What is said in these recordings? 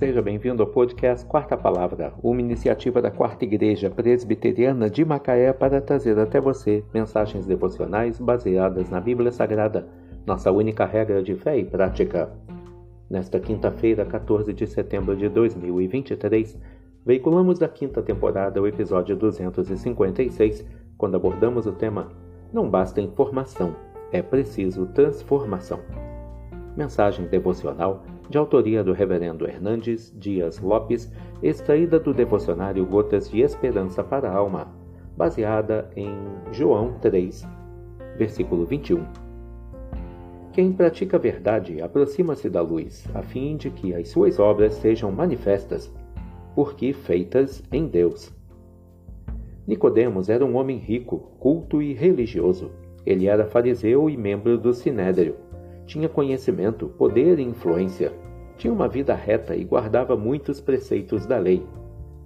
Seja bem-vindo ao podcast Quarta Palavra, uma iniciativa da Quarta Igreja Presbiteriana de Macaé para trazer até você mensagens devocionais baseadas na Bíblia Sagrada, nossa única regra de fé e prática. Nesta quinta-feira, 14 de setembro de 2023, veiculamos da quinta temporada o episódio 256, quando abordamos o tema Não basta informação, é preciso transformação. Mensagem devocional de autoria do Reverendo Hernandes Dias Lopes, extraída do devocionário Gotas de Esperança para a Alma, baseada em João 3, versículo 21. Quem pratica a verdade aproxima-se da luz, a fim de que as suas obras sejam manifestas, porque feitas em Deus. Nicodemos era um homem rico, culto e religioso. Ele era fariseu e membro do Sinédrio tinha conhecimento, poder e influência. Tinha uma vida reta e guardava muitos preceitos da lei.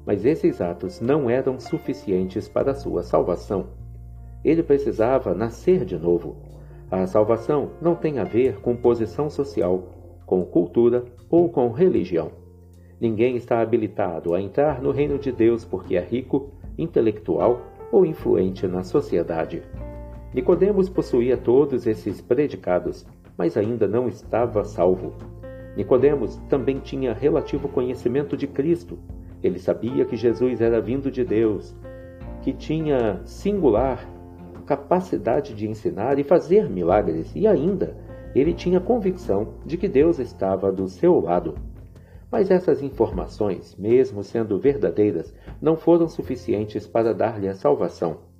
Mas esses atos não eram suficientes para sua salvação. Ele precisava nascer de novo. A salvação não tem a ver com posição social, com cultura ou com religião. Ninguém está habilitado a entrar no reino de Deus porque é rico, intelectual ou influente na sociedade. Nicodemos possuía todos esses predicados, mas ainda não estava salvo. Nicodemos também tinha relativo conhecimento de Cristo. Ele sabia que Jesus era vindo de Deus, que tinha singular capacidade de ensinar e fazer milagres, e ainda ele tinha convicção de que Deus estava do seu lado. Mas essas informações, mesmo sendo verdadeiras, não foram suficientes para dar-lhe a salvação.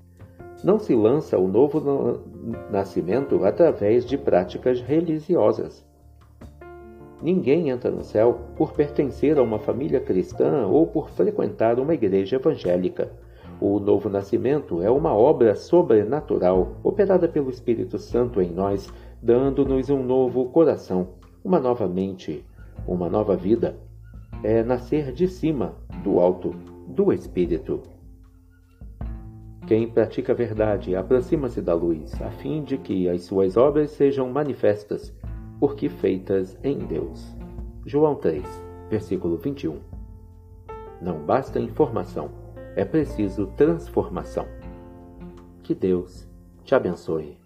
Não se lança o novo nascimento através de práticas religiosas. Ninguém entra no céu por pertencer a uma família cristã ou por frequentar uma igreja evangélica. O novo nascimento é uma obra sobrenatural operada pelo Espírito Santo em nós, dando-nos um novo coração, uma nova mente, uma nova vida. É nascer de cima, do alto, do Espírito. Quem pratica a verdade aproxima-se da luz, a fim de que as suas obras sejam manifestas, porque feitas em Deus. João 3, versículo 21. Não basta informação, é preciso transformação. Que Deus te abençoe.